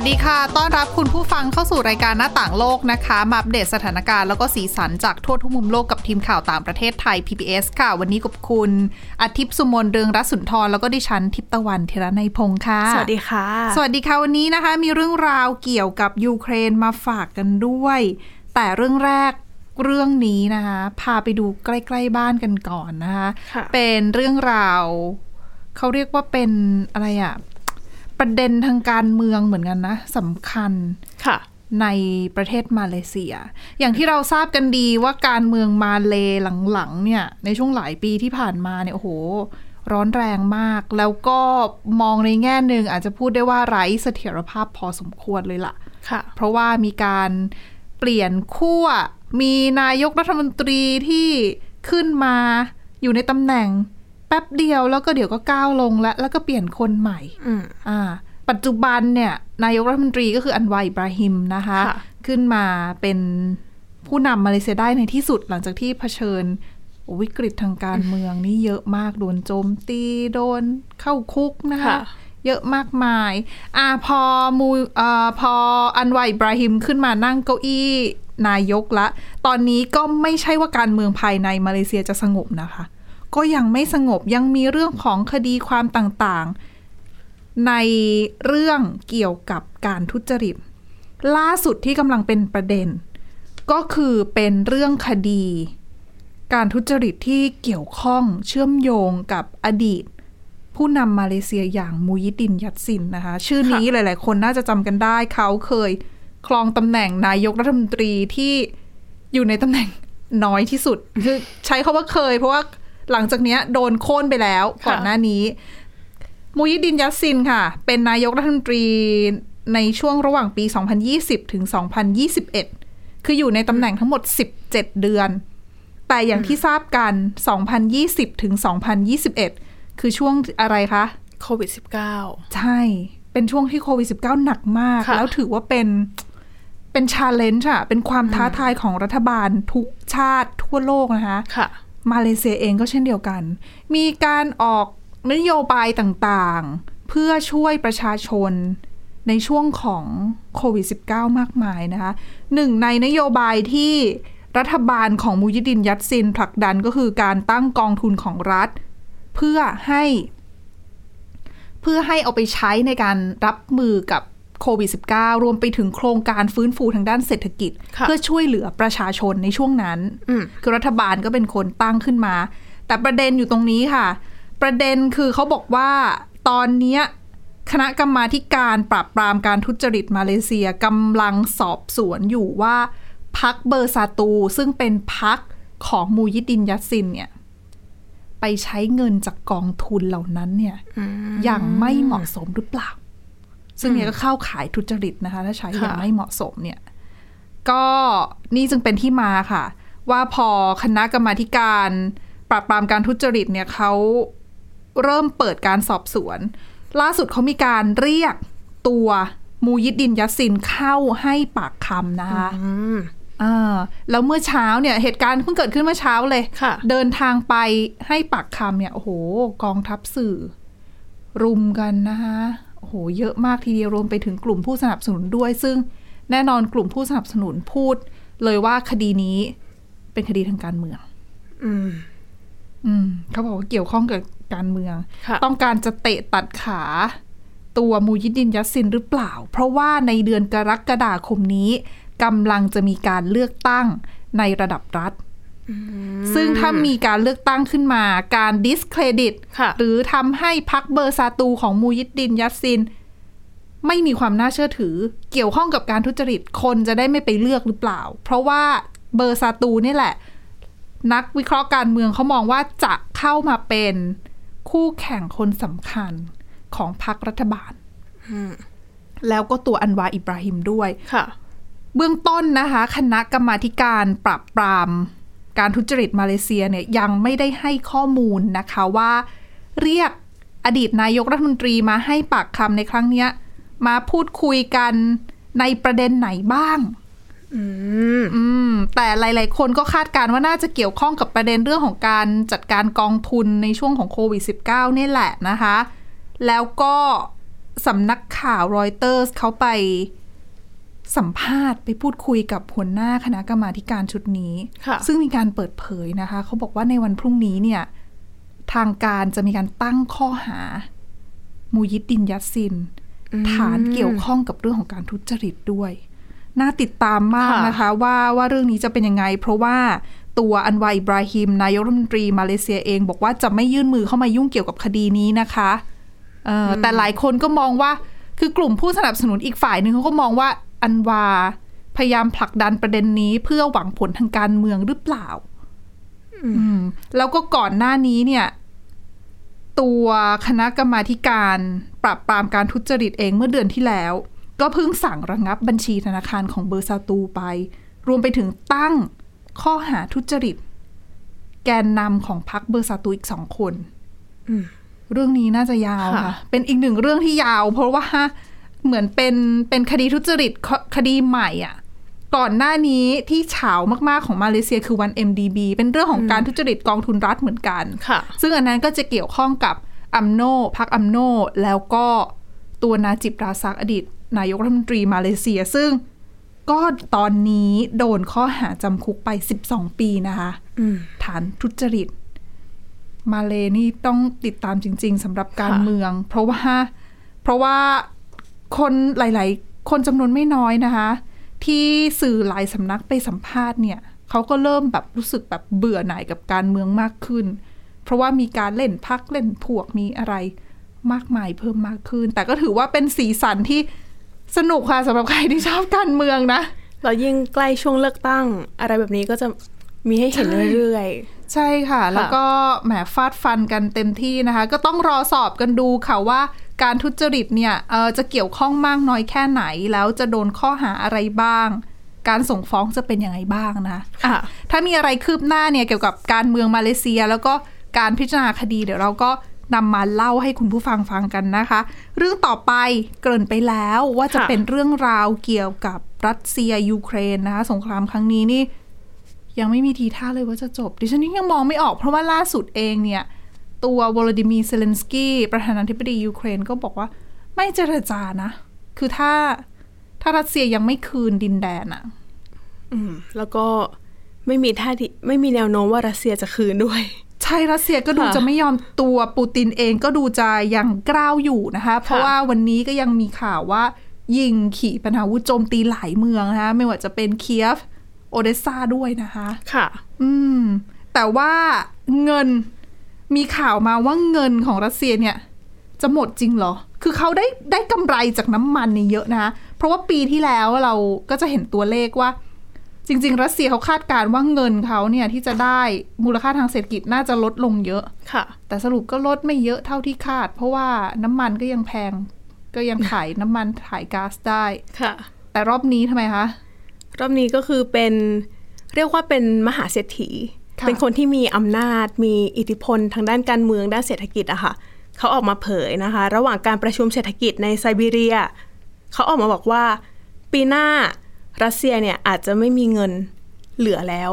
วัสดีค่ะ ต้อนรับคุณผู้ฟังเข้าสู่รายการหน้าต่างโลกนะคะ มาอัปเดตสถานการณ์แล้วก็สีสันจากทั่วทุกมุมโลกกับทีมข่าวต่างประเทศไทย PBS ค่ะ วันนี้กับคุณอาทิตย์สุมนเรืองรัศนทรแล้วก็ดิฉันทิพย์ตะวันเทระในยพงค์ค่ะ สวัสดีค่ะ สวัสดีค่ะวันนี้นะคะ มีเรื่องราวเกี่ยวกับยูเครนมาฝากกันด้วย แต่เรื่องแรกเรื่องนี้นะคะ พาไปดูใกล้ ๆบ้านกันก่อนนะคะค่ะเป็นเรื่องราวเขาเรียกว่าเป็นอะไรอะ ประเด็นทางการเมืองเหมือนกันนะสำคัญค่ะในประเทศมาเลเซีย อย่างที่เราทราบกันดีว่าการเมืองมาเลหลังๆเนี่ย ในช่วงหลายปีที่ผ่านมาเนี่ยโอ้โห ร้อนแรงมาก แล้วก็มองในแง่หนึ่งอาจจะพูดได้ว่าไร้เสถียรภาพพอสมควรเลยล่ะค่ะ เพราะว่ามีการเปลี่ยนขั้วมีนายกรัฐมนตรีที่ขึ้นมาอยู่ในตำแหน่ง แป๊บเดียวแล้วก็เดี๋ยวก็ก้าวลงแล้ว แล้วก็เปลี่ยนคนใหม่อืมอ่า ปัจจุบันเนี่ย นายกรัฐมนตรีก็คืออันวาอิบราฮิมนะคะค่ะขึ้นมาเป็นผู้นำมาเลเซียได้ในที่สุดหลังจากที่เผชิญวิกฤตทางการเมืองนี่เยอะมากโดนโจมตีโดนเข้าคุกนะคะค่ะเยอะมากมาย อ่าพอมูอ่าพออันวาอิบราฮิมขึ้นมานั่งเก้าอี้นายกละ ตอนนี้ก็ไม่ใช่ว่าการเมืองภายในมาเลเซียจะสงบนะคะ ก็ยังไม่สงบยังมีเรื่องของคดีความต่างๆ ในเรื่องเกี่ยวกับการทุจริต ล่าสุดที่กำลังเป็นประเด็น ก็คือเป็นเรื่องคดี การทุจริตที่เกี่ยวข้องเชื่อมโยงกับอดีต ผู้นำมาเลเซียอย่างมูยิดดินยัตซินนะคะ ชื่อนี้หลาย ๆ คนน่าจะจำกันได้เขาเคยครองตำแหน่งนายกรัฐมนตรีที่อยู่ในตำแหน่งน้อยที่สุด คือใช้คาว่าเคย เพราะว่า หลังจากเนี้ยโดนโค่นไปแล้วก่อนหน้านี้ มูยิดดินยัสซินค่ะ เป็นนายกรัฐมนตรีในช่วงระหว่างปี 2020 ถึง 2021 คืออยู่ในตำแหน่งทั้งหมด 17 เดือน แต่อย่างที่ทราบกัน 2020 ถึง 2021 คือช่วงอะไรคะโควิด -19 ใช่ เป็นช่วงที่โควิด -19 หนักมากค่ะแล้วถือว่าเป็นเป็นชาเลนจ์อะเป็นความท้าทายของรัฐบาลทุกชาติทั่วโลกนะคะค่ะ มาเลเซียเองก็เช่นเดียวกัน มีการออกนโยบายต่างๆ เพื่อช่วยประชาชนในช่วงของโควิด -19 มากมายนะคะหนึ่งในนโยบายที่รัฐบาลของมูยิดินยัตซินผลักดันก็คือการตั้งกองทุนของรัฐ เพื่อให้ เพื่อให้เอาไปใช้ในการรับมือกับ โควิด -19 รวมไปถึงโครงการฟื้นฟูทางด้านเศรษฐกิจค่ะเพื่อช่วยเหลือประชาชนในช่วงนั้นอืมคือรัฐบาลก็เป็นคนตั้งขึ้นมา แต่ประเด็นอยู่ตรงนี้ค่ะ ประเด็นคือเขาบอกว่าตอนเนี้ยคณะกรรมาธิการปราบปรามการทุจริตมาเลเซียกำลังสอบสวนอยู่ว่าพักเบอร์ซาตู ซึ่งเป็นพักของมูยิดดินยัสซินเนี่ยไปใช้เงินจากกองทุนเหล่านั้นเนี่ยอย่างไม่เหมาะสมหรือเปล่า ซึ่งเนี่ยก็เข้าขายทุจริตนะคะ ถ้าใช้อย่างค่ะไม่เหมาะสมเนี่ย ก็นี่จึงเป็นที่มาค่ะ ว่าพอคณะกรรมาธิการปราบปรามการทุจริตเนี่ยเขาเริ่มเปิดการสอบสวน ล่าสุดเขามีการเรียกตัวมูยิดดินยัสซินเข้าให้ปากคำนะคะอืมอ่าแล้วเมื่อเช้าเนี่ยเหตุการณ์เพิ่งเกิดขึ้นเมื่อเช้าเลยค่ะเดินทางไปให้ปากคำเนี่ยโอ้โห กองทัพสื่อ รุมกันนะคะ โอ้โหเยอะมากทีเดียวรวมไปถึงกลุ่มผู้สนับสนุนด้วย ซึ่งแน่นอนกลุ่มผู้สนับสนุนพูด เลยว่าคดีนี้เป็นคดีทางการเมือง อืม อืม เขาบอกว่าเกี่ยวข้องกับการเมืองค่ะต้องการจะเตะตัดขาตัวมูยิดดินยัสซินหรือเปล่า เพราะว่าในเดือนกรกฎาคมนี้กำลังจะมีการเลือกตั้งในระดับรัฐ ซึ่งถ้ามีการเลือกตั้งขึ้นมา การ discredit ค่ะหรือทำให้พรรคเบอร์ซาตูของมูยิดดินยัสซิน ไม่มีความน่าเชื่อถือ เกี่ยวข้องกับการทุจริตคนจะได้ไม่ไปเลือกหรือเปล่า เพราะว่าเบอร์ซาตูนี่แหละ นักวิเคราะห์การเมืองเขามองว่าจะเข้ามาเป็นคู่แข่งคนสำคัญของพรรครัฐบาล แล้วก็ตัวอันวาอิบราฮิมด้วยค่ะเบื้องต้นนะคะ คณะกรรมาธิการปราบปราม การทุจริตมาเลเซียเนี่ยยังไม่ได้ให้ข้อมูลนะคะว่าเรียกอดีตนายกรัฐมนตรีมาให้ปากคำในครั้งเนี้ยมาพูดคุยกันในประเด็นไหนบ้างอืมอืมแต่หลาย ๆ คนก็คาดการณ์ว่าน่าจะเกี่ยวข้องกับประเด็นเรื่องของการจัดการกองทุนในช่วงของโควิด -19 นี่แหละนะคะ แล้วก็สำนักข่าวรอยเตอร์สเขาไป สัมภาษณ์ไปพูดคุยกับหัวหน้าคณะกรรมาธิการชุดนี้ค่ะซึ่งมีการเปิดเผยนะคะ เขาบอกว่าในวันพรุ่งนี้เนี่ยทางการจะมีการตั้งข้อหา มูยิดดินยัสซิน ฐานเกี่ยวข้องกับเรื่องของการทุจริตด้วย น่าติดตามมากค่ะนะคะว่าว่าเรื่องนี้จะเป็นยังไง เพราะว่าตัวอันวาอิบราฮิมนายกรัฐมนตรีมาเลเซียเอง บอกว่าจะไม่ยื่นมือเข้ามายุ่งเกี่ยวกับคดีนี้นะคะเอออแต่หลายคนก็มองว่าคือกลุ่มผู้สนับสนุนอีกฝ่ายหนึ่งเขาก็มองว่า อันวา พยายามผลักดันประเด็นนี้เพื่อหวังผลทางการเมืองหรือเปล่าอืมแล้วก็ก่อนหน้านี้เนี่ย ตัวคณะกรรมาธิการ ปราบปรามการทุจริตเองเมื่อเดือนที่แล้ว ก็เพิ่งสั่งระงับบัญชีธนาคารของเบอร์ซาตูไป รวมไปถึงตั้งข้อหาทุจริต แกนนำของพรรคเบอร์ซาตูอีกสองคนอืมเรื่องนี้น่าจะยาวค่ะค่ะ เป็นอีกหนึ่งเรื่องที่ยาว เพราะว่า เหมือนเป็นเป็นคดีทุจริตคคดีใหม่อะก่อนหน้านี้ที่ฉาวมากๆของมาเลเซียคือวัน MDB เป็นเรื่องของการทุจริตกองทุนรัฐเหมือนกันค่ะซึ่งอันนั้นก็จะเกี่ยวข้องกับอัมโนพรรคอัมโนแล้วก็ตัวนาจิบราซักอดีต นายกรัฐมนตรีมาเลเซีย ซึ่งก็ตอนนี้โดนข้อหาจำคุกไป 12 ปีนะคะอืมฐานทุจริต มาเลนี่ต้องติดตามจริง ๆสำหรับการค่ะเมือง เพราะว่าเพราะว่า คนหลาย ๆ คนจำนวนไม่น้อยนะคะ ที่สื่อหลายสำนักไปสัมภาษณ์เนี่ยเขาก็เริ่มแบบรู้สึกแบบเบื่อหน่ายกับการเมืองมากขึ้น เพราะว่ามีการเล่นพักเล่นพวกมีอะไรมากมายเพิ่มมากขึ้น แต่ก็ถือว่าเป็นสีสันที่สนุกค่ะสำหรับใครที่ชอบการเมืองนะเรายิ่งใกล้ช่วงเลือกตั้ง อะไรแบบนี้ก็จะมีให้เห็นเรื่อยใช่ค่ะ แล้วก็แหมฟาดฟันกันเต็มที่นะคะ ก็ต้องรอสอบกันดูค่ะว่า การทุจริตเนี่ยเอ่อจะเกี่ยวข้องมากน้อยแค่ไหน แล้วจะโดนข้อหาอะไรบ้าง การส่งฟ้องจะเป็นยังไงบ้างนะๆค่ะถ้ามีอะไรคืบหน้าเนี่ยเกี่ยวกับการเมืองมาเลเซีย แล้วก็การพิจารณาคดีเดี๋ยวเราก็นำมาเล่าให้คุณผู้ฟังฟังกันนะคะ เรื่องต่อไปเกริ่นไปแล้วว่าจะค่ะเป็นเรื่องราวเกี่ยวกับรัสเซียยูเครนนะคะสงครามครั้งนี้นี่ยังไม่มีทีท่าเลยว่าจะจบ ดิฉันยังมองไม่ออกเพราะว่าล่าสุดเองเนี่ย ตัววลาดิมีร์เซเลนสกี้ประธานาธิบดียูเครนก็บอกว่า ไม่เจรจานะ คือถ้าถ้ารัสเซียยังไม่คืนดินแดนอะอืม แล้วก็ไม่มีท่าทีไม่มีแนวโน้มว่ารัสเซียจะคืนด้วย ใช่รัสเซียก็ดูค่ะจะไม่ยอมตัวปูตินเองก็ดูจะยังกร้าวอยู่นะคะ เพราะว่าวันนี้ก็ยังมีข่าวว่า ยิงขี่ปนาวุธโจมตีหลายเมืองนะคะไม่ว่าจะเป็นเคียฟ โอเดสซาด้วยนะคะ ค่ะ อืม แต่ว่าเงิน มีข่าวมาว่าเงินของรัสเซียเนี่ย จะหมดจริงเหรอ คือเขาได้ได้กำไรจากน้ำมันเนี่ยเยอะนะ เพราะว่าปีที่แล้วเราก็จะเห็นตัวเลขว่า จริง ๆ รัสเซียเขาคาดการณ์ว่าเงินเขาเนี่ยที่จะได้มูลค่าทางเศรษฐกิจน่าจะลดลงเยอะ ค่ะ แต่สรุปก็ลดไม่เยอะเท่าที่คาด เพราะว่าน้ำมันก็ยังแพง ก็ยังขายน้ำมันขายก๊าซได้ ค่ะ แต่รอบนี้ทำไมคะ รอบนี้ก็คือเป็นเรียกว่าเป็นมหาเศรษฐีค่ะ เป็นคนที่มีอำนาจ มีอิทธิพลทางด้านการเมืองด้านเศรษฐกิจอะค่ะเขาออกมาเผยนะคะ ระหว่างการประชุมเศรษฐกิจในไซบีเรียเขาออกมาบอกว่า ปีหน้ารัสเซียเนี่ยอาจจะไม่มีเงินเหลือแล้ว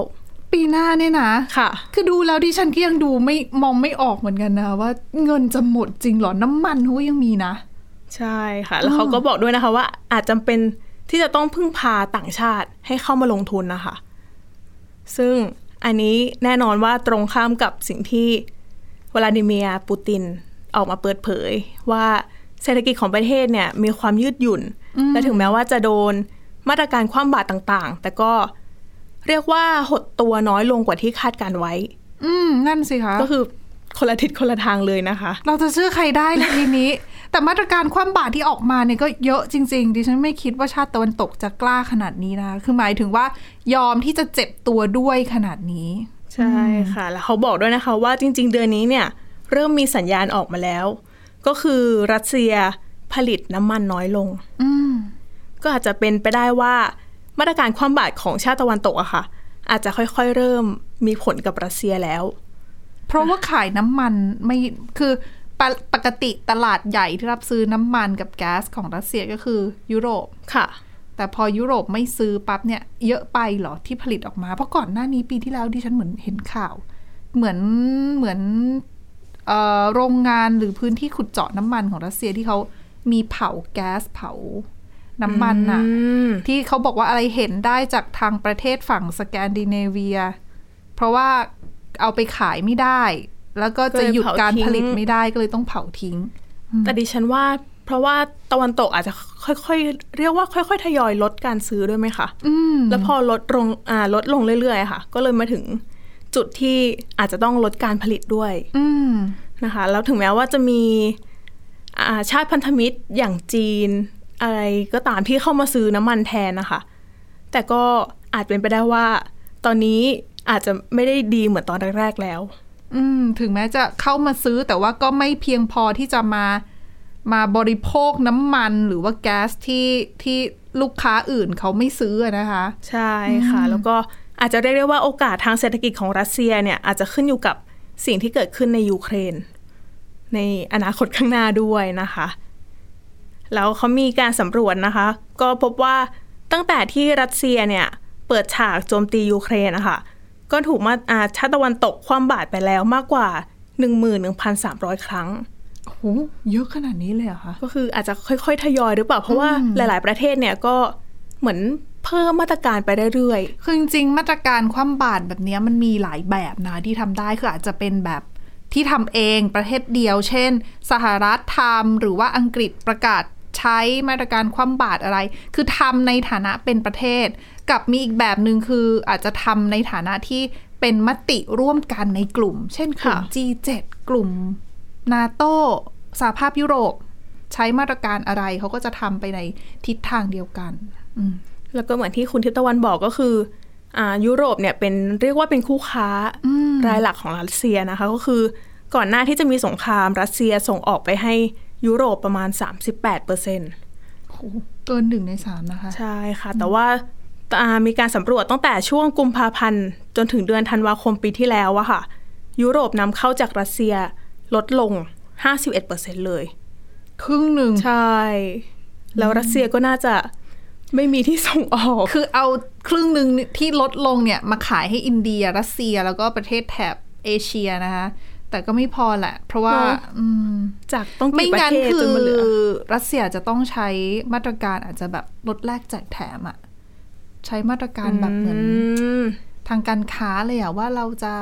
ปีหน้าเนี่ยนะค่ะ คือดูแล้วดิฉันก็ยังดูไม่มองไม่ออกเหมือนกันนะว่าเงินจะหมดจริงเหรอน้ำมันเขาก็ยังมีนะ ใช่ค่ะ แล้วเขาก็บอกด้วยนะคะว่า อาจจำเป็นที่จะต้องพึ่งพาต่างชาติให้เข้ามาลงทุนนะคะ ซึ่ง อันนี้แน่นอนว่าตรงข้ามกับสิ่งที่วลาดิเมียร์ปูตินออกมาเปิดเผย ว่าเศรษฐกิจของประเทศเนี่ยมีความยืดหยุ่น และถึงแม้ว่าจะโดนมาตรการคว่ำบาตรต่างๆ แต่ก็เรียกว่าหดตัวน้อยลงกว่าที่คาดการไว้ อืม นั่นสิคะ ก็คือคนละทิศคนละทางเลยนะคะ เราจะเชื่อใครได้ในทีนี้ แต่มาตรการคว่ำบาตรที่ออกมาเนี่ยก็เยอะจริง ๆ ดิฉันไม่คิดว่าชาติตะวันตกจะกล้าขนาดนี้นะคือหมายถึงว่ายอมที่จะเจ็บตัวด้วยขนาดนี้ ใช่ค่ะ แล้วเขาบอกด้วยนะคะว่าจริง ๆ เดือนนี้เนี่ยเริ่มมีสัญญาณออกมาแล้ว ก็คือรัสเซียผลิตน้ำมันน้อยลงอืมก็อาจจะเป็นไปได้ว่า มาตรการความบาดของชาติตะวันตกอะค่ะ อาจจะค่อยๆเริ่มมีผลกับรัสเซียแล้ว เพราะว่าขายน้ำมันไม่คือ ปกปกติตลาดใหญ่ที่รับซื้อน้ำมันกับแก๊สของรัสเซียก็คือยุโรปค่ะ แต่พอยุโรปไม่ซื้อปั๊บเนี่ย เยอะไปเหรอที่ผลิตออกมา เพราะก่อนหน้านี้ปีที่แล้วดิฉันเหมือนเห็นข่าว เหมือนเหมือนเอ่อโรงงานหรือพื้นที่ขุดเจาะน้ำมันของรัสเซียที่เขามีเผาแก๊สเผาน้ำมันน่ะอืมที่เขาบอกว่าอะไรเห็นได้จากทางประเทศฝั่งสแกนดิเนเวีย เพราะว่าเอาไปขายไม่ได้ แล้วก็จะหยุดการผลิตไม่ได้ก็เลยต้องเผาทิ้ง แต่ดิฉันว่า เพราะว่าตะวันตกอาจจะค่อยๆ เรียกว่าค่อย ๆ ทยอยลดการซื้อด้วยไหมคะอืมแล้วพอลดลงอ่าลดลงเรื่อยๆค่ะ ก็เลยมาถึงจุดที่อาจจะต้องลดการผลิตด้วยอืมนะคะ แล้วถึงแม้ว่าจะมีอ่าชาติพันธมิตรอย่างจีน อะไรก็ตามที่เข้ามาซื้อน้ำมันแทนนะคะ แต่ก็อาจเป็นไปได้ว่า ตอนนี้อาจจะไม่ได้ดีเหมือนตอนแรกๆแล้ว อืม ถึงแม้จะเข้ามาซื้อแต่ว่าก็ไม่เพียงพอที่จะมามาบริโภคน้ำมันหรือว่าแก๊สที่ที่ลูกค้าอื่นเขาไม่ซื้ออะนะคะ ใช่ค่ะ แล้วก็อาจจะเรียกได้ว่าโอกาสทางเศรษฐกิจของรัสเซียเนี่ยอาจจะขึ้นอยู่กับสิ่งที่เกิดขึ้นในยูเครน ในอนาคตข้างหน้าด้วยนะคะ แล้วเขามีการสำรวจนะคะ ก็พบว่าตั้งแต่ที่รัสเซียเนี่ยเปิดฉากโจมตียูเครนนะคะ ก็ถูกมาอาชาติตะวันตกคว่ำบาตรไปแล้วมากกว่า 11,300 ครั้งโอ้โหเยอะขนาดนี้เลยเหรอคะ ก็คืออาจจะค่อยๆ ทยอยหรือเปล่า เพราะว่าหลาย ๆ ประเทศเนี่ยก็เหมือนเพิ่มมาตรการไปเรื่อยคือจริงๆ มาตรการคว่ำบาตรแบบเนี้ยมันมีหลายแบบนะที่ทำได้คืออาจจะเป็นแบบที่ทำเองประเทศเดียว เช่น สหรัฐทำหรือว่าอังกฤษประกาศ ใช้มาตรการคว่ำบาตรอะไร คือทำในฐานะเป็นประเทศ กับมีอีกแบบหนึ่งคืออาจจะทำในฐานะที่เป็นมติร่วมกันในกลุ่ม เช่นกลุ่มค่ะ G7 กลุ่มนาโตสหภาพยุโรป ใช้มาตรการอะไรเขาก็จะทำไปในทิศทางเดียวกันอืมๆแล้วก็เหมือนที่คุณทิพย์ตะวันบอกก็คืออ่ายุโรปเนี่ยเป็นเรียกว่าเป็นคู่ค้ารายหลักของรัสเซียนะคะ ก็คือก่อนหน้าที่จะมีสงครามรัสเซียส่งออกไปให้ ยุโรปประมาณ 38เปอร์เซ็นต์โอ้โหเกินหนึ่งในสามนะคะ ใช่ค่ะ แต่ว่าอ่ามีการสำรวจตั้งแต่ช่วงกุมภาพันธ์ จนถึงเดือนธันวาคมปีที่แล้วอะค่ะ ยุโรปนำเข้าจากรัสเซียลดลง 51%เลย ครึ่งหนึ่ง ใช่ แล้วรัสเซียก็น่าจะไม่มีที่ส่งออก คือเอาครึ่งหนึ่งที่ลดลงเนี่ย มาขายให้อินเดีย รัสเซียแล้วก็ประเทศแถบเอเชียนะคะ แต่ก็ไม่พอแหละ เพราะว่าเนอะอืมจากต้องไม่กี่ประงั้นเทศคืจนอมาเหลือรัสเซียจะต้องใช้มาตรการอาจจะแบบลดแลกแจกแถมอะใช้มาตรการแบบเหมือนมทางการค้าเลยอะว่าเราจะ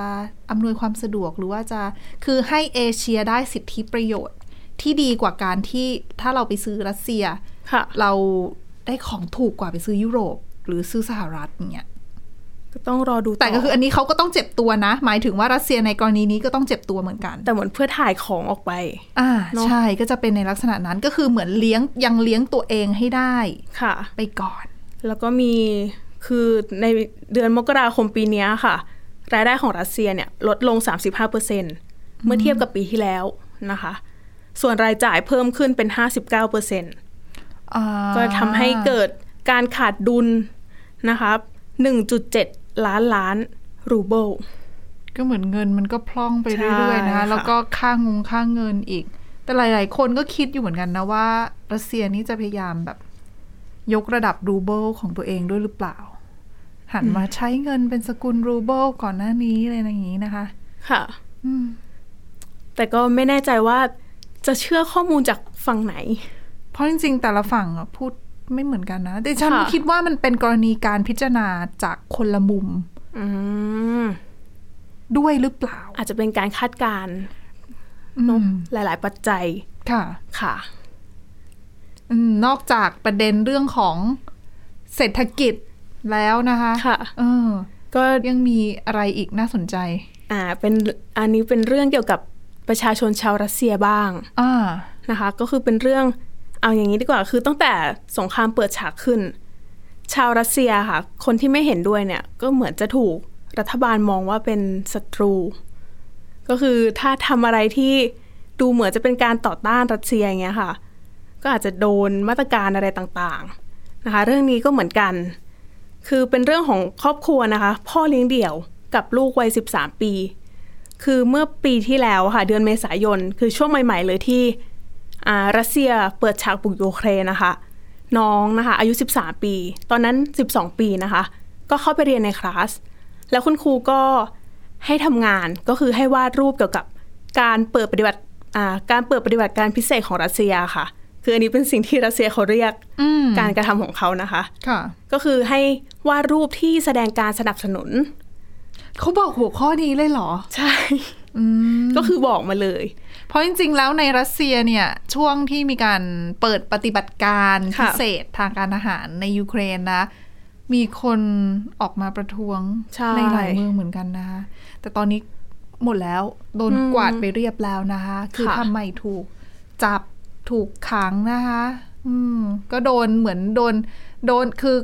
อำนวยความสะดวกหรือว่าจะคือให้เอเชียได้สิทธิประโยชน์ที่ดีกว่าการที่ถ้าเราไปซื้อรัสเซียค่ะเราได้ของถูกกว่าไปซื้อยุโรป หรือซื้อสหรัฐอย่างเงี้ยก็ ต้องรอดูแต่ก็คืออันนี้เขาก็ต้องเจ็บตัวนะ หมายถึงว่ารัสเซียในกรณีนี้ก็ต้องเจ็บตัวเหมือนกัน แต่เหมือนเพื่อถ่ายของออกไป อ่าเนอะใช่ก็จะเป็นในลักษณะนั้นก็คือเหมือนเลี้ยงยังเลี้ยงตัวเองให้ได้ค่ะ ไปก่อน แล้วก็มีคือในเดือนมกราคมปีเนี้ยค่ะ รายได้ของรัสเซียเนี่ยลดลง 35%เมื่อเทียบกับปีที่แล้วนะคะ ส่วนรายจ่ายเพิ่มขึ้นเป็น 59%อ่าก็ทำให้เกิดการขาดดุลนะคะ1.7 ล้านล้านรูเบิลก็เหมือนเงินมันก็พล่องไปใช่เรื่อยๆนะคะค่ะแล้วก็ค่างงค่าเงินอีก แต่หลาย ๆ คนก็คิดอยู่เหมือนกันนะว่ารัสเซียนี่จะพยายามแบบ ยกระดับรูเบิลของตัวเองด้วยหรือเปล่า หันมาใช้เงินเป็นสกุลรูเบิลก่อนหน้านี้อะไรอย่างนี้นะคะ ค่ะอืมแต่ก็ไม่แน่ใจว่าจะเชื่อข้อมูลจากฝั่งไหน เพราะจริง ๆ แต่ละฝั่งอะพูด ไม่เหมือนกันนะแต่ฉันค่ะคิดว่ามันเป็นกรณีการพิจารณาจากคนละมุมอืมด้วยหรือเปล่า อาจจะเป็นการคาดการณ์อืเนอะมหลาย ๆ ปัจจัย ค่ะ ค่ะอืมนอกจากประเด็นเรื่องของเศรษฐกิจแล้วนะคะ ค่ะเออก็ยังมีอะไรอีกน่าสนใจ อ่า เป็นอันนี้เป็นเรื่องเกี่ยวกับประชาชนชาวรัสเซียบ้าง อ่า นะคะ ก็คือเป็นเรื่อง เอาอย่างนี้ดีกว่า คือตั้งแต่สงครามเปิดฉากขึ้น ชาวรัสเซียค่ะ คนที่ไม่เห็นด้วยเนี่ย ก็เหมือนจะถูกรัฐบาลมองว่าเป็นศัตรู ก็คือถ้าทำอะไรที่ดูเหมือนจะเป็นการต่อต้านรัสเซียอย่างเงี้ยค่ะ ก็อาจจะโดนมาตรการอะไรต่างๆนะคะ เรื่องนี้ก็เหมือนกัน คือเป็นเรื่องของครอบครัวนะคะ พ่อเลี้ยงเดี่ยวกับลูกวัย 13 ปี คือเมื่อปีที่แล้วค่ะ เดือนเมษายน คือช่วงใหม่ ๆ เลยที่ รัสเซียเปิดฉากบุกยูเครนนะคะ น้องนะคะอายุ 13 ปี ตอนนั้น 12 ปีนะคะ ก็เข้าไปเรียนในคลาส แล้วคุณครูก็ให้ทำงานก็คือให้วาดรูปเกี่ยวกับการเปิดปฏิบัติอ่าการเปิดปฏิบัติการพิเศษของรัสเซียค่ะ คืออันนี้เป็นสิ่งที่รัสเซียเขาเรียกอืมการกระทำของเขานะคะค่ะ ก็คือให้วาดรูปที่แสดงการสนับสนุน เขาบอกหัวข้อนี้เลยเหรอ ใช่ ก็คือบอกมาเลย เพราะจริง ๆ แล้วในรัสเซียเนี่ยช่วงที่มีการเปิดปฏิบัติการค่ะพิเศษทางการทหารในยูเครนนะ มีคนออกมาประท้วงใช่หลายเมืองเหมือนกันนะคะแต่ตอนนี้หมดแล้วโดนอืมกวาดไปเรียบแล้วนะคะ คือค่ะทำไมถูกจับถูกขังนะคะ อืม ก็โดนเหมือนโดน โดนคือ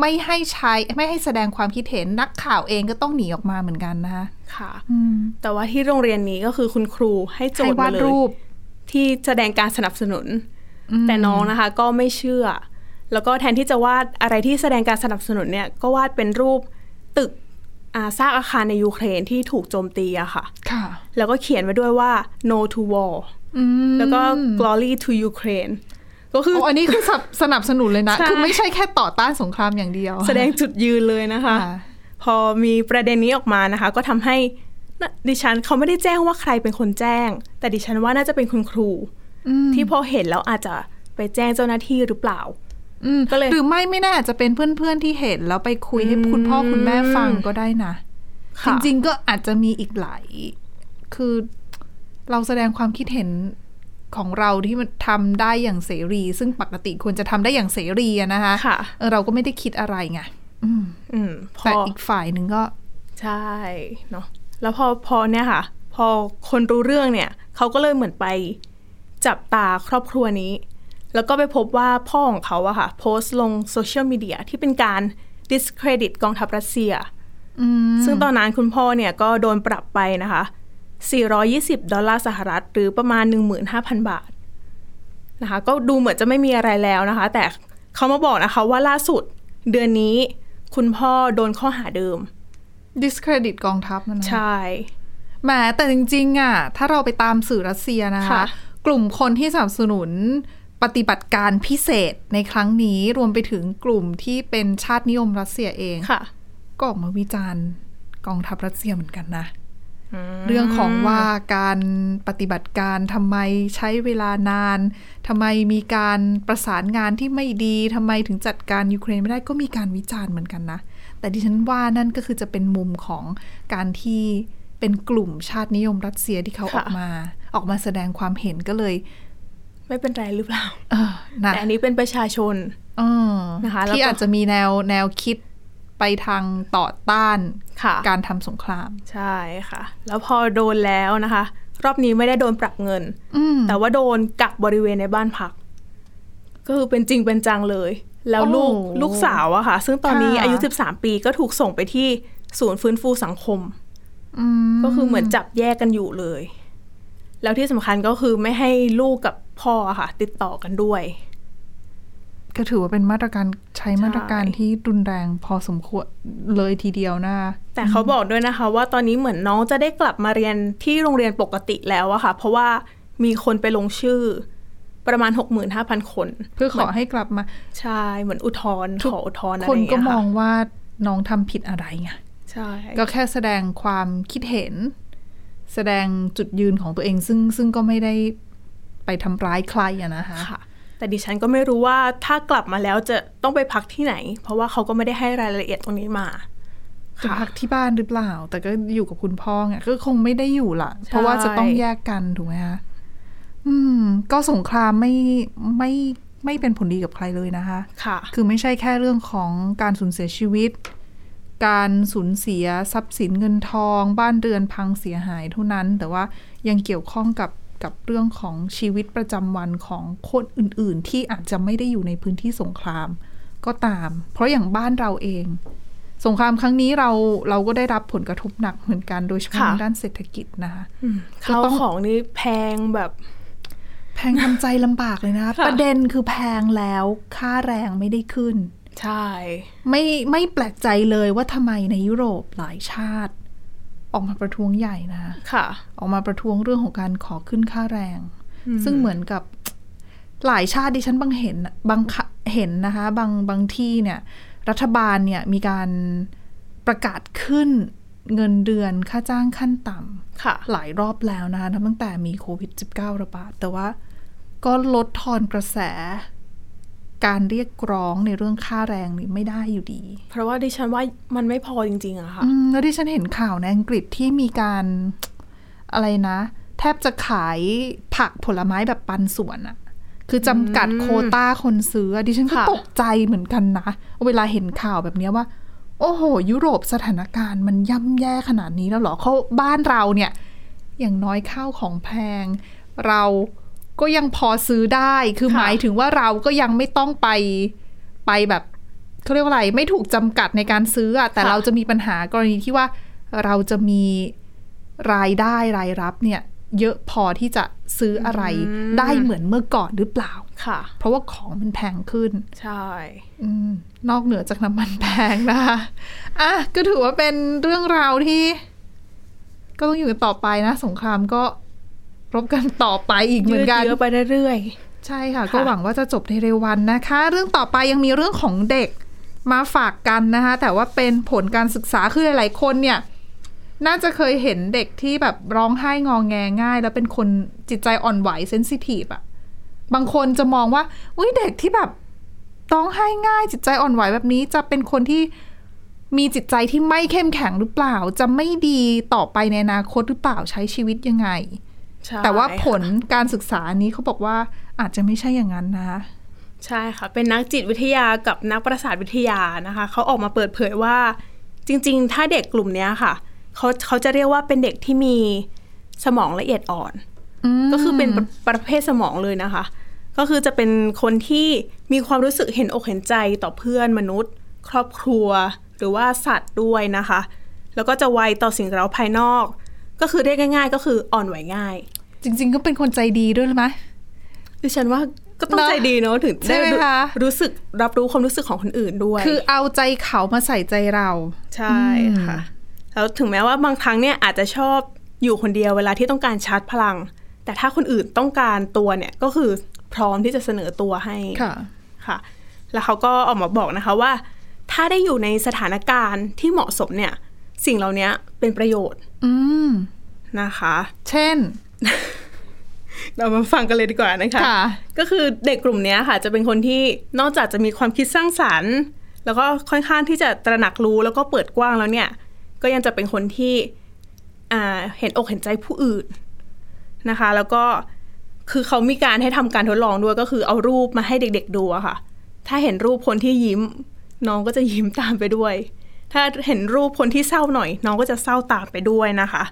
ไม่ให้ใช้ไม่ให้แสดงความคิดเห็นนักข่าวเองก็ต้องหนีออกมาเหมือนกันนะคะค่ะอืมแต่ว่าที่โรงเรียนนี้ก็คือคุณครูให้โจให้ทย์วามาดเลยรูป ที่แสดงการสนับสนุน แต่น้องนะคะ ก็ไม่เชื่อ แล้วก็แทนที่จะวาดอะไรที่แสดงการสนับสนุนเนี่ย ก็วาดเป็นรูปตึกอาซากอาคารในยูเครนที่ถูกโจมตีอะค่ะ ค่ะ แล้วก็เขียนไว้ด้วยว่า no to war อืมแล้วก็ glory to Ukraine ก็คือโอ้อันนี้คือสนับสนับสนุนเลยนะใช่คือไม่ใช่แค่ต่อต้านสงครามอย่างเดียว แสดงจุดยืนเลยนะคะค่ะพอมีประเด็นนี้ออกมานะคะ ก็ทำให้น่ะดิฉันเขาไม่ได้แจ้งว่าใครเป็นคนแจ้ง แต่ดิฉันว่าน่าจะเป็นคุณครูอืมที่พอเห็นแล้วอาจจะไปแจ้งเจ้าหน้าที่หรือเปล่าอืมก็เลยหรือไม่ไม่แน่อาจจะเป็นเพื่อนๆที่เห็นแล้วไปคุยให้คุณพ่อคุณแม่ฟังก็ได้นะจค่ะริงๆก็อาจจะมีอีกหลายคือเราแสดงความคิดเห็น ของเราที่มันทำได้อย่างเสรี ซึ่งปกติควรจะทำได้อย่างเสรีอะนะคะค่ะเออเราก็ไม่ได้คิดอะไรไงอืมอืมพแต่ออีกฝ่ายหนึ่งก็ ใช่เนาะแล้วพอพอเนี่ยค่ะ พอคนรู้เรื่องเนี่ยเขาก็เลยเหมือนไปจับตาครอบครัวนี้ แล้วก็ไปพบว่าพ่อของเขาอะค่ะ โพสต์ลงโซเชียลมีเดียที่เป็นการ discredit กองทัพรัสเซียอืมซึ่งตอนนั้นคุณพ่อเนี่ยก็โดนปรับไปนะคะ 420 ดอลลาร์สหรัฐ หรือประมาณ 15,000 บาทนะคะก็ดูเหมือนจะไม่มีอะไรแล้วนะคะ แต่เขามาบอกนะคะว่าล่าสุดเดือนนี้คุณพ่อโดนข้อหาเดิม discredit กองทัพนะนะใช่แหมแต่จริงๆอะถ้าเราไปตามสื่อรัสเซียนะคะค่ะกลุ่มคนที่สนับสนุนปฏิบัติการพิเศษในครั้งนี้รวมไปถึงกลุ่มที่เป็นชาตินิยมรัสเซียเองค่ะก็ออกมาวิจารณ์กองทัพรัสเซียเหมือนกันนะ เรื่องของว่าการปฏิบัติการทำไมใช้เวลานานทำไมมีการประสานงานที่ไม่ดีทำไมถึงจัดการยูเครนไม่ได้ก็มีการวิจารณ์เหมือนกันนะ แต่ดิฉันว่านั่นก็คือจะเป็นมุมของการที่เป็นกลุ่มชาตินิยมรัสเซียที่เขาค่ะออกมา ออกมาแสดงความเห็นก็เลย ไม่เป็นไรหรือเปล่าเออนะแต่อันนี้เป็นประชาชนเออนะคะแล้วก็ที่อาจจะมีแนวแนวคิด ไปทางต่อต้านค่ะการทำสงคราม ใช่ค่ะ แล้วพอโดนแล้วนะคะ รอบนี้ไม่ได้โดนปรับเงินอืมแต่ว่าโดนกักบริเวณในบ้านพัก ก็คือเป็นจริงเป็นจังเลย แล้วลูกโอ้ลูกสาวอะค่ะ ซึ่งตอนนี้ค่ะอายุ 13 ปีก็ถูกส่งไปที่ศูนย์ฟื้นฟูสังคมอืมก็คือเหมือนจับแยกกันอยู่เลย แล้วที่สำคัญก็คือไม่ให้ลูกกับพ่ออะค่ะ ติดต่อกันด้วย ก็ถือว่าเป็นมาตรการใช้มาตรการที่รุนแรงพอสมควรเลยทีเดียวนะคะแต่เขาบอกด้วยนะคะ ว่าตอนนี้เหมือนน้องจะได้กลับมาเรียนที่โรงเรียนปกติแล้วอะค่ะ เพราะว่ามีคนไปลงชื่อประมาณ 65,000 คน เพื่อขอให้กลับมา ใช่ เหมือนอุทธรณ์ขออุทธรณ์อะไรคอนย่างก็เงี้ยมองค่ะว่าน้องทำผิดอะไรไงใช่ ก็แค่แสดงความคิดเห็น แสดงจุดยืนของตัวเองซึ่งซึ่งก็ไม่ได้ไปทำร้ายใครอะนะคะค่ะ แต่ดิฉันก็ไม่รู้ว่าถ้ากลับมาแล้วจะต้องไปพักที่ไหน เพราะว่าเขาก็ไม่ได้ให้รายละเอียดตรงนี้มาจะค่ะพักที่บ้านหรือเปล่า แต่ก็อยู่กับคุณพ่อไงก็คงไม่ได้อยู่ละเพราะว่าจะต้องแยกกันถูกไหมคะอืม ก็สงครามไม่ไม่ไม่เป็นผลดีกับใครเลยนะคะค่ะ คือไม่ใช่แค่เรื่องของการสูญเสียชีวิต การสูญเสียทรัพย์สินเงินทอง บ้านเรือนพังเสียหายเท่านั้น แต่ว่ายังเกี่ยวข้องกับ กับเรื่องของชีวิตประจำวันของคนอื่นๆ ที่อาจจะไม่ได้อยู่ในพื้นที่สงครามก็ตาม เพราะอย่างบ้านเราเอง สงครามครั้งนี้เราเราก็ได้รับผลกระทบหนักเหมือนกันโดยเฉพาะค่ะทางด้านเศรษฐกิจนะคะก็ข้าวต้องของนี่แพงแบบแพงทำใจลำบากเลยนะค่ะประเด็นคือแพงแล้วค่าแรงไม่ได้ขึ้น ใช่ ไม่ไม่แปลกใจเลยว่าทำไมในยุโรปหลายชาติ อกมาประท้วงใหญ่นะคะค่ะ ออกมาประท้วงเรื่องของการขอขึ้นค่าแรง ซึ่งเหมือนกับหลายชาติดิฉันบางเห็นบางคะเห็นนะคะ บางบางที่เนี่ย รัฐบาลเนี่ยมีการประกาศขึ้นเงินเดือนค่าจ้างขั้นต่ำค่ะหลายรอบแล้วนะคะนับตั้งแต่มีโควิด -19 ระบาด แต่ว่าก็ลดทอนกระแส การเรียกร้องในเรื่องค่าแรงนี่ไม่ได้อยู่ดี เพราะว่าดิฉันว่ามันไม่พอจริงๆอะค่ะอืมแล้วที่ฉันเห็นข่าวในอังกฤษที่มีการอะไรนะ แทบจะขายผักผลไม้แบบปันส่วนอะคือจำกัดโควต้าคนซื้ออะดิฉันก็ค่ะตกใจเหมือนกันนะ เวลาเห็นข่าวแบบเนี้ยว่า โอ้โห ยุโรปสถานการณ์มันย่ำแย่ขนาดนี้แล้วเหรอเขาบ้านเราเนี่ย อย่างน้อยข้าวของแพงเรา ก็ยังพอซื้อได้ คือค่ะหมายถึงว่าเราก็ยังไม่ต้องไปไปแบบเขาเรียกว่าอะไร ไม่ถูกจำกัดในการซื้ออะแต่เราจะมีปัญหากรณีที่ว่าเราจะมีรายได้รายรับเนี่ย เยอะพอที่จะซื้ออะไรได้เหมือนเมื่อก่อนหรือเปล่าค่ะ เพราะว่าของมันแพงขึ้น ใช่อืมนอกเหนือจากน้ำมันแพงนะคะอะก็ถือว่าเป็นเรื่องราวที่ ก็ต้องอยู่กันต่อไปนะ สงครามก็ รบกันต่อไปอีกเหมือนกันยืดเยอะไปเรื่อยใช่ค่ะค่ะ ก็หวังว่าจะจบในเร็ววันนะคะ เรื่องต่อไปยังมีเรื่องของเด็กมาฝากกันนะคะ แต่ว่าเป็นผลการศึกษาคือหลายๆคนเนี่ย น่าจะเคยเห็นเด็กที่แบบร้องไห้งองแงง่าย แล้วเป็นคนจิตใจอ่อนไหวเซนซิทีฟอะบางคนจะมองว่าอุ้ยเด็กที่แบบร้องไห้ง่าย จิตใจอ่อนไหวแบบนี้จะเป็นคนที่มีจิตใจที่ไม่เข้มแข็งหรือเปล่า จะไม่ดีต่อไปในอนาคตหรือเปล่าใช้ชีวิตยังไงๆใช่ แต่ว่าผลค่ะการศึกษานี้เขาบอกว่าอาจจะไม่ใช่อย่างนั้นนะ ใช่ค่ะ เป็นนักจิตวิทยากับนักประสาทวิทยานะคะ เขาออกมาเปิดเผยว่า จริง ๆ ถ้าเด็กกลุ่มเนี้ยค่ะเขาเขาจะเรียกว่าเป็นเด็กที่มีสมองละเอียดอ่อน ก็คือเป็นประประเภทสมองเลยนะคะ ก็คือจะเป็นคนที่มีความรู้สึกเห็นอกเห็นใจต่อเพื่อนมนุษย์ ครอบครัว หรือว่าสัตว์ด้วยนะคะ แล้วก็จะไวต่อสิ่งเร้าภายนอก ก็คือเรียกง่าย ๆ ก็คืออ่อนไหวง่าย จริง ๆ ก็เป็นคนใจดีด้วยไหมดิฉันว่าก็ต้องเนอะใจดีเนาะถึงใช่ได้ไหมรู้คะรู้สึกรับรู้ความรู้สึกของคนอื่นด้วย คือเอาใจเขามาใส่ใจเรา ใช่ค่ะแล้วถึงแม้ว่าบางครั้งเนี่ยอาจจะชอบอยู่คนเดียวเวลาที่ต้องการชาร์จพลัง แต่ถ้าคนอื่นต้องการตัวเนี่ยก็คือพร้อมที่จะเสนอตัวให้ค่ะค่ะ แล้วเขาก็ออกมาบอกนะคะว่า ถ้าได้อยู่ในสถานการณ์ที่เหมาะสมเนี่ย สิ่งเหล่านี้เป็นประโยชน์ อืมนะคะ เช่น เรามาฟังกันเลยดีกว่านะคะค่ะก็คือเด็กกลุ่มเนี้ยค่ะ จะเป็นคนที่นอกจากจะมีความคิดสร้างสรรค์ แล้วก็ค่อนข้างที่จะตระหนักรู้แล้วก็เปิดกว้างแล้วเนี่ย ก็ยังจะเป็นคนที่อ่าเห็นอกเห็นใจผู้อื่นนะคะ แล้วก็คือเขามีการให้ทำการทดลองด้วยก็คือเอารูปมาให้เด็ก ๆ ดูอะค่ะ ถ้าเห็นรูปคนที่ยิ้ม น้องก็จะยิ้มตามไปด้วย ถ้าเห็นรูปคนที่เศร้าหน่อย น้องก็จะเศร้าตามไปด้วยนะคะ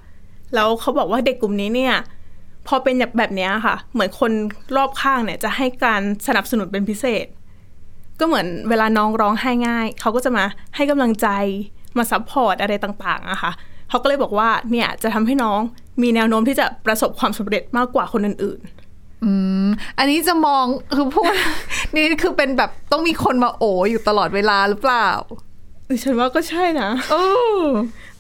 แล้วเขาบอกว่าเด็กกลุ่มนี้เนี่ย พอเป็นแบบเนี้ยค่ะ เหมือนคนรอบข้างเนี่ย จะให้การสนับสนุนเป็นพิเศษ ก็เหมือนเวลาน้องร้องไห้ง่าย เขาก็จะมาให้กำลังใจมา support อะไรต่างๆอะค่ะเขาก็เลยบอกว่าเนี่ยจะทำให้น้องมีแนวโน้มที่จะประสบความสำเร็จมากกว่าคนอื่นอืม อันนี้จะมองคือพูดนี่คือเป็นแบบต้องมีคนมาโออยู่ตลอดเวลาหรือเปล่าๆดิฉันว่าก็ใช่นะเออ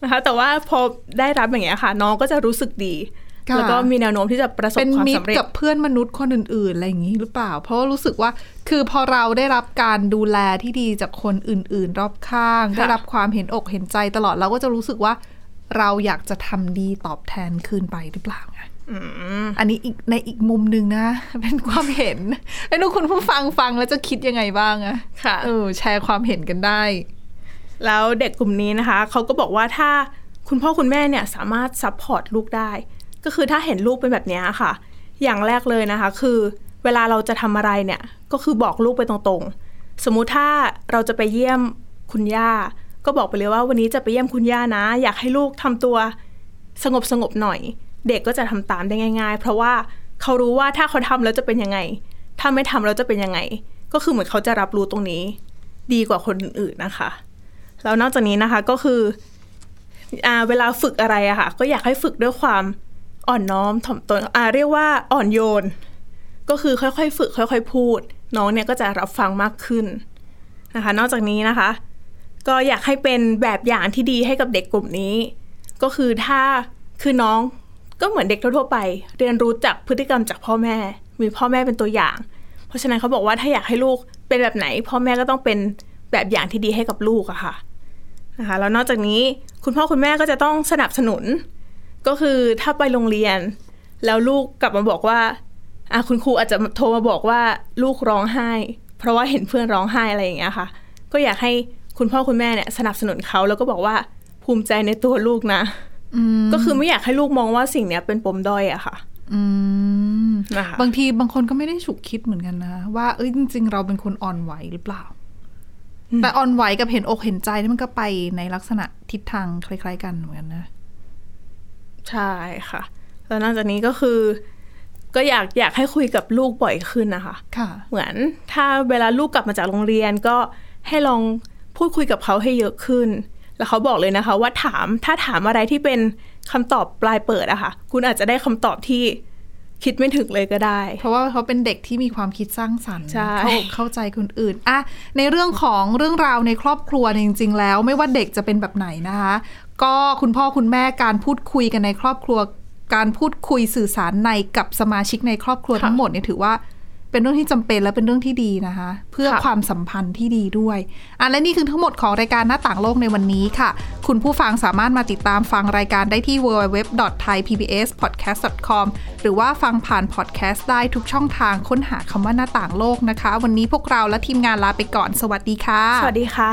นะคะ แต่ว่าพอได้รับอย่างเงี้ยค่ะ น้องก็จะรู้สึกดีค่ะ แล้วก็มีแนวโน้มที่จะประสบเป็นความมิตสำรเร็จกับเพื่อนมนุษย์คนอื่น ๆ อะไรอย่างนี้หรือเปล่า เพราะว่ารู้สึกว่าคือพอเราได้รับการดูแลที่ดีจากคนอื่น ๆ รอบข้างค่ะได้รับความเห็นอกเห็นใจตลอดเราก็จะรู้สึกว่า เราอยากจะทำดีตอบแทนคืนไปหรือเปล่าไงอืมอันนี้อีกในอีกมุมหนึ่งนะ เป็นความเห็นไม่รู้คุณผู้ฟังฟังแล้วจะคิดยังไงบ้างอะค่ะเออแชร์ความเห็นกันได้ แล้วเด็กกลุ่มนี้นะคะเขาก็บอกว่าถ้าคุณพ่อคุณแม่เนี่ยสามารถ support ลูกได้ ก็คือถ้าเห็นลูกเป็นแบบนี้ค่ะ อย่างแรกเลยนะคะ คือเวลาเราจะทำอะไรเนี่ย ก็คือบอกลูกไปตรงๆ สมมุติถ้าเราจะไปเยี่ยมคุณย่า ก็บอกไปเลยว่าวันนี้จะไปเยี่ยมคุณย่านะ อยากให้ลูกทำตัวสงบสงบหน่อย เด็กก็จะทำตามได้ง่าย ๆ เพราะว่าเขารู้ว่าถ้าเขาทำแล้วจะเป็นยังไง ถ้าไม่ทำแล้วจะเป็นยังไง ก็คือเหมือนเขาจะรับรู้ตรงนี้ ดีกว่าคนอื่นๆนะคะ แล้วนอกจากนี้นะคะก็คืออเวลาฝึกอะไรอะค่ะ ก็อยากให้ฝึกด้วยความ อ่อนน้อมถ่อมตนอ่าเรียกว่าอ่อนโยน ก็คือค่อยๆ ฝึกค่อย ๆ พูด น้องเนี่ยก็จะรับฟังมากขึ้นนะคะ นอกจากนี้นะคะ ก็อยากให้เป็นแบบอย่างที่ดีให้กับเด็กกลุ่มนี้ ก็คือถ้าคือน้องก็เหมือนเด็กทั่วๆไป เรียนรู้จากพฤติกรรมจากพ่อแม่ มีพ่อแม่เป็นตัวอย่าง เพราะฉะนั้นเขาบอกว่าถ้าอยากให้ลูกเป็นแบบไหน พ่อแม่ก็ต้องเป็นแบบอย่างที่ดีให้กับลูกอะค่ะนะคะแล้วนอกจากนี้คุณพ่อคุณแม่ก็จะต้องสนับสนุน ก็คือถ้าไปโรงเรียน แล้วลูกกลับมาบอกว่าอะคุณครูอาจจะโทรมาบอกว่าลูกร้องไห้ เพราะว่าเห็นเพื่อนร้องไห้อะไรอย่างเงี้ยค่ะ ก็อยากให้คุณพ่อคุณแม่เนี่ยสนับสนุนเขาแล้วก็บอกว่าภูมิใจในตัวลูกนะอืมก็คือไม่อยากให้ลูกมองว่าสิ่งเนี้ยเป็นปมด้อยอะค่ะอืมนะคะบางทีบางคนก็ไม่ได้ฉุกคิดเหมือนกันนะ ว่าเอ้ยจริง ๆ เราเป็นคนอ่อนไหวหรือเปล่า แต่อ่อนไหวกับเห็นอกเห็นใจนี่มันก็ไปในลักษณะทิศทางคล้าย ๆ กันเหมือนกันนะ ใช่ค่ะ แล้วนอกจากนี้ก็คือ ก็อยากอยากให้คุยกับลูกบ่อยขึ้นนะคะ ค่ะ เหมือนถ้าเวลาลูกกลับมาจากโรงเรียนก็ให้ลองพูดคุยกับเขาให้เยอะขึ้น แล้วเขาบอกเลยนะคะ ว่าถามถ้าถามอะไรที่เป็นคำตอบปลายเปิดอะค่ะ คุณอาจจะได้คำตอบที่คิดไม่ถึงเลยก็ได้ เพราะว่าเขาเป็นเด็กที่มีความคิดสร้างสรรค์ใช่เข้าเข้าใจคนอื่นอะในเรื่องของเรื่องราวในครอบครัวเนี่ยจริง ๆ แล้ว ไม่ว่าเด็กจะเป็นแบบไหนนะคะ ก็คุณพ่อคุณแม่การพูดคุยกันในครอบครัว การพูดคุยสื่อสารในกับสมาชิกในครอบครัวทั้งหมดเนี่ยถือว่าเป็นเรื่องที่จำเป็นและเป็นเรื่องที่ดีนะคะ เพื่อค่ะความสัมพันธ์ที่ดีด้วยอะและนี่คือทั้งหมดของรายการหน้าต่างโลกในวันนี้ค่ะ คุณผู้ฟังสามารถมาติดตามฟังรายการได้ที่ www.thaipbspodcast.com หรือว่าฟังผ่านพอดแคสต์ได้ทุกช่องทางค้นหาคำว่าหน้าต่างโลกนะคะ วันนี้พวกเราและทีมงานลาไปก่อน สวัสดีค่ะ สวัสดีค่ะ